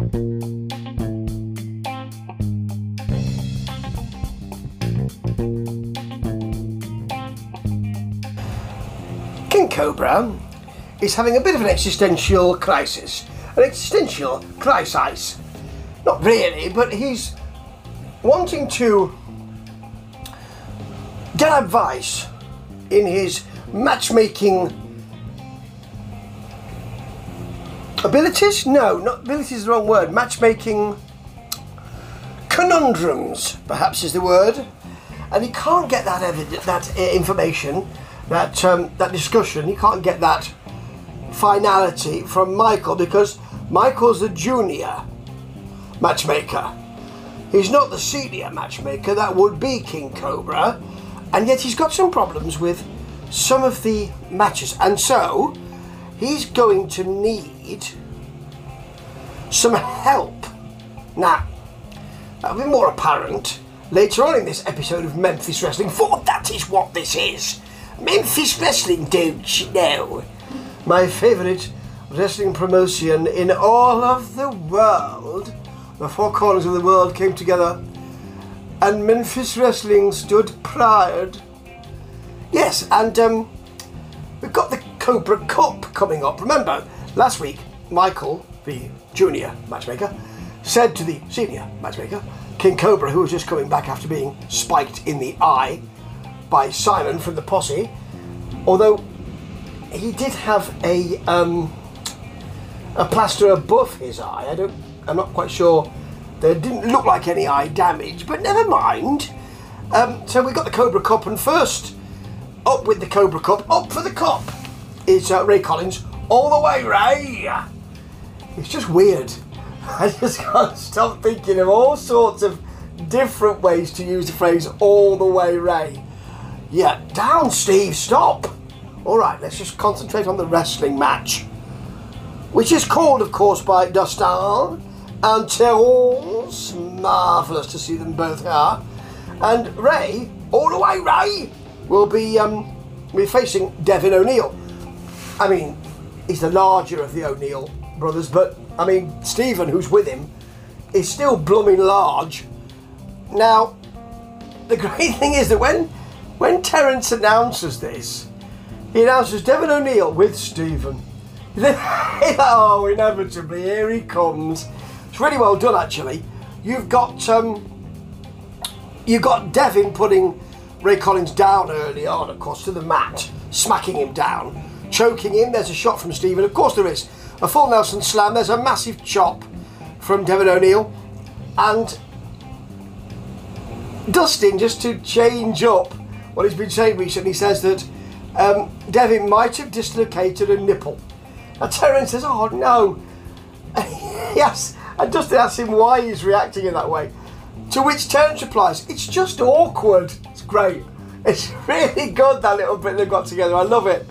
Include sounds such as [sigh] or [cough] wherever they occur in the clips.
King Cobra is having a bit of an existential crisis. An existential crisis. Not really, but he's wanting to get advice in his matchmaking abilities? No, not abilities is the wrong word. Matchmaking conundrums, perhaps is the word. And he can't get that evidence, that uh, information, that um, that discussion. He can't get that finality from Michael because Michael's the junior matchmaker. He's not the senior matchmaker. That would be King Cobra, and yet he's got some problems with some of the matches, and so he's going to need some help. Now, that'll be more apparent later on in this episode of Memphis Wrestling, for that is what this is. Memphis Wrestling, don't you know? My favourite wrestling promotion in all of the world. The four corners of the world came together, and Memphis Wrestling stood proud. Yes, and um, we've got the Cobra Cup coming up. Remember, last week, Michael, the junior matchmaker, said to the senior matchmaker, King Cobra, who was just coming back after being spiked in the eye by Simon from the posse, although he did have a um, a plaster above his eye. I don't. I'm not quite sure. There didn't look like any eye damage, but never mind. Um, so we got the Cobra Cup, and first up with the Cobra Cup, up for the cup is uh, Ray Collins. All the way, Ray. It's just weird. [laughs] I just can't stop thinking of all sorts of different ways to use the phrase "all the way, Ray." Yeah, down, Steve. Stop. All right, let's just concentrate on the wrestling match, which is called, of course, by Dustin and Terrence. Marvelous to see them both here. And Ray, all the way, Ray, will be um, be facing Devin O'Neill. I mean, he's the larger of the O'Neill brothers, but I mean, Stephen, who's with him, is still blooming large. Now, the [laughs] great thing is that when when Terence announces this, he announces Devin O'Neill with Stephen. [laughs] oh, inevitably, here he comes. It's really well done, actually. You've got um, you've got Devin putting Ray Collins down early on, of course, to the mat, smacking him down, choking him. There's a shot from Stephen. Of course, there is a full Nelson slam. There's a massive chop from Devin O'Neill, and Dustin, just to change up what he's been saying recently, says that um, Devin might have dislocated a nipple. And Terence says, "Oh no." [laughs] yes, and Dustin asks him why he's reacting in that way. To which Terence replies, "It's just awkward." It's great. It's [laughs] really good that little bit they've got together. I love it.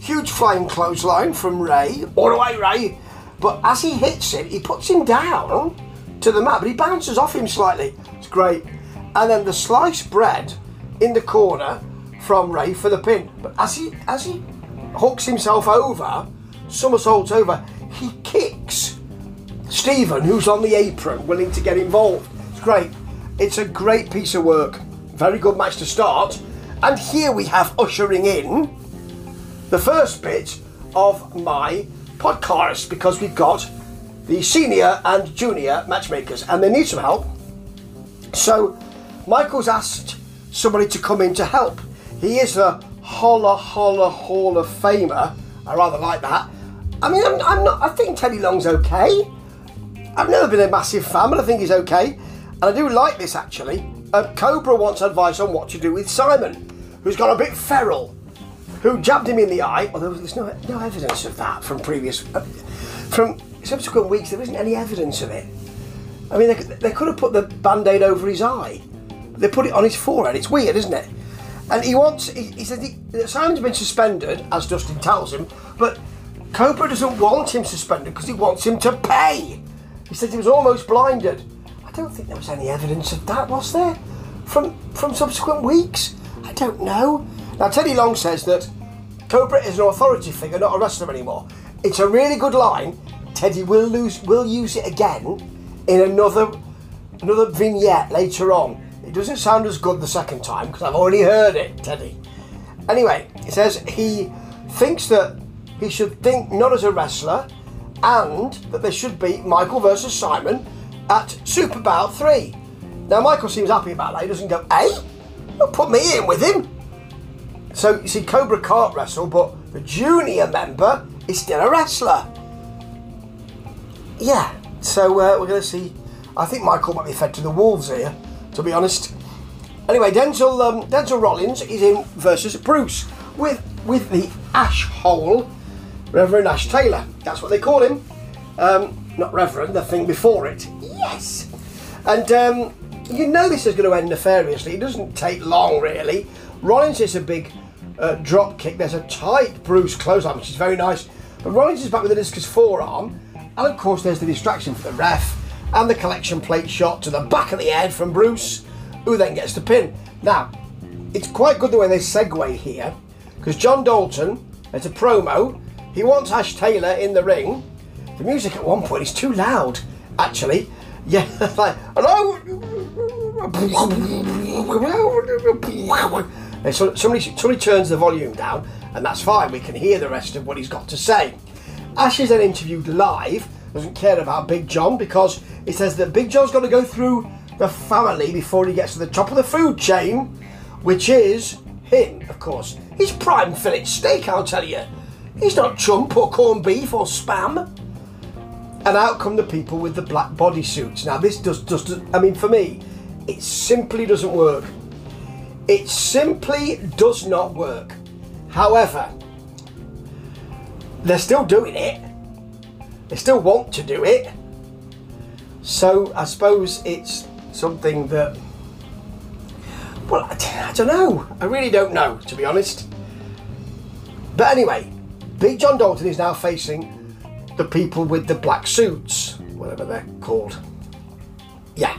Huge flying clothesline from Ray, all the way Ray. But as he hits it, he puts him down to the mat, but he bounces off him slightly. It's great. And then the sliced bread in the corner from Ray for the pin. But as he as he hooks himself over, somersaults over, he kicks Stephen, who's on the apron, willing to get involved. It's great. It's a great piece of work. Very good match to start. And here we have ushering in the first bit of my podcast because we've got the senior and junior matchmakers and they need some help. So Michael's asked somebody to come in to help. He is a holla holla hall of famer. I rather like that. I mean, I'm, I'm not. I think Teddy Long's okay. I've never been a massive fan, but I think he's okay. And I do like this actually. Uh, Cobra wants advice on what to do with Simon, who's got a bit feral, who jabbed him in the eye. Although there's no no evidence of that from previous, uh, from subsequent weeks. There isn't any evidence of it. I mean, they, they could have put the band-aid over his eye. They put it on his forehead. It's weird, isn't it? And he wants. He, he he, Simon's been suspended, as Dustin tells him, but Cobra doesn't want him suspended because he wants him to pay. He said he was almost blinded. I don't think there was any evidence of that, was there? From from subsequent weeks? I don't know. Now Teddy Long says that Cobra is an authority figure, not a wrestler anymore. It's a really good line. Teddy will lose will use it again in another another vignette later on. It doesn't sound as good the second time because I've already heard it, Teddy. Anyway, it says he thinks that he should think not as a wrestler and that there should be Michael versus Simon at Super Bowl 3. Now, Michael seems happy about that. He doesn't go, eh? hey, don't put me in with him. So, you see, Cobra can't wrestle, but the junior member is still a wrestler. Yeah, so uh, we're going to see. I think Michael might be fed to the wolves here, to be honest. Anyway, Denzel um, Denzel Rollins is in versus Bruce with with the Ash Hole, Reverend Ash Taylor. That's what they call him. Um, not Reverend, the thing before it. Yes. And um, you know this is going to end nefariously. It doesn't take long, really. Rollins is a big uh, drop kick. There's a tight Bruce clothesline, which is very nice. But Rollins is back with a discus forearm. And of course, there's the distraction for the ref and the collection plate shot to the back of the head from Bruce, who then gets the pin. Now, it's quite good the way they segue here, because John Dalton, it's a promo, he wants Ash Taylor in the ring. The music at one point is too loud, actually. [laughs] Yeah, like, hello? And so somebody, somebody turns the volume down, and that's fine. We can hear the rest of what he's got to say. Ash is then interviewed live, doesn't care about Big John because he says that Big John's got to go through the family before he gets to the top of the food chain, which is him, of course. He's prime fillet steak, I'll tell you. He's not chump or corned beef or spam. And out come the people with the black bodysuits. Now, this does, does, I mean, for me, it simply doesn't work. It simply does not work. However, they're still doing it. They still want to do it. So I suppose it's something that. Well, I, don't know. I really don't know, to be honest. But anyway, Big John Dalton is now facing the people with the black suits, whatever they're called. Yeah.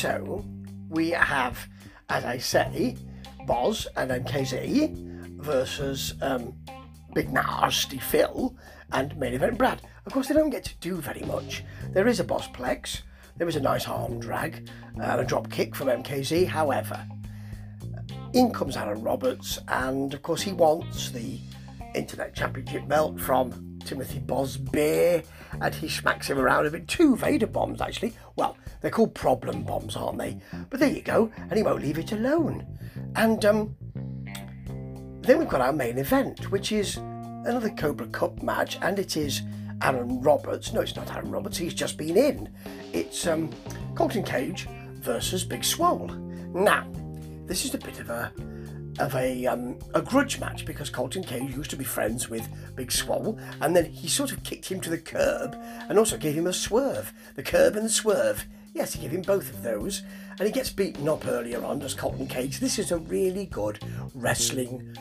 So we have, as I say, Boz and MKZ versus um, Big Nasty Phil and Main Event Brad. Of course, they don't get to do very much. There is a Bosplex, there is a nice arm drag and a drop kick from MKZ. However, in comes Aaron Roberts, and of course, he wants the Internet Championship belt from Timothy Bosbear, and he smacks him around a bit. Two Vader bombs, actually. Well, they're called problem bombs, aren't they? But there you go, and he won't leave it alone. And um, then we've got our main event, which is another Cobra Cup match, and it is Aaron Roberts. No, it's not Aaron Roberts. He's just been in. It's um, Colton Cage versus Big Swole. Now, this is a bit of a of a um, a grudge match because Colton Cage used to be friends with Big Swole, and then he sort of kicked him to the curb and also gave him a swerve. The curb and the swerve. Yes, he gave him both of those, and he gets beaten up earlier on as Colton Cage. This is a really good wrestling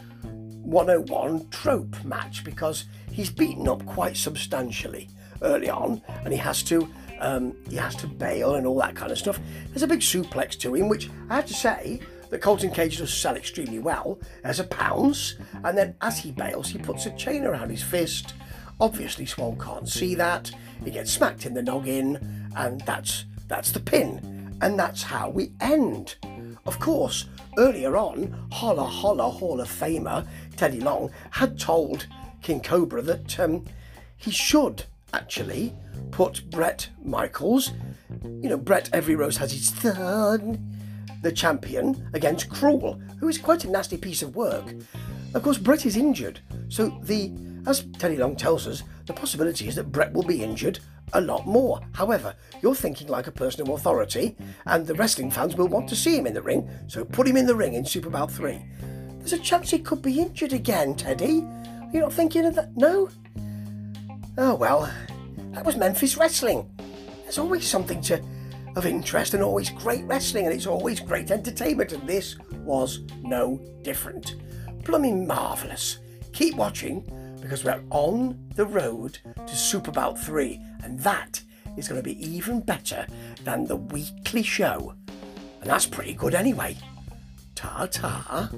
101 trope match because he's beaten up quite substantially early on, and he has to um, he has to bail and all that kind of stuff. There's a big suplex to him, which I have to say that Colton Cage does sell extremely well as a pounce, and then as he bails, he puts a chain around his fist. Obviously, Swan can't see that. He gets smacked in the noggin, and that's that's the pin, and that's how we end. Of course, earlier on, Holla Holla Hall of Famer Teddy Long had told King Cobra that um, he should actually put Bret Michaels, you know, Bret Every Rose has its thorn, the champion, against Cruel, who is quite a nasty piece of work. Of course, Brett is injured, so the, as Teddy Long tells us, the possibility is that Brett will be injured a lot more. However, you're thinking like a person of authority, and the wrestling fans will want to see him in the ring, so put him in the ring in Super Bowl 3. There's a chance he could be injured again, Teddy. You're not thinking of that? No? Oh well, that was Memphis wrestling. There's always something to of interest and always great wrestling and it's always great entertainment and this was no different. Plumbing marvellous. Keep watching because we're on the road to Super Bowl 3 and that is going to be even better than the weekly show. And that's pretty good anyway. Ta ta.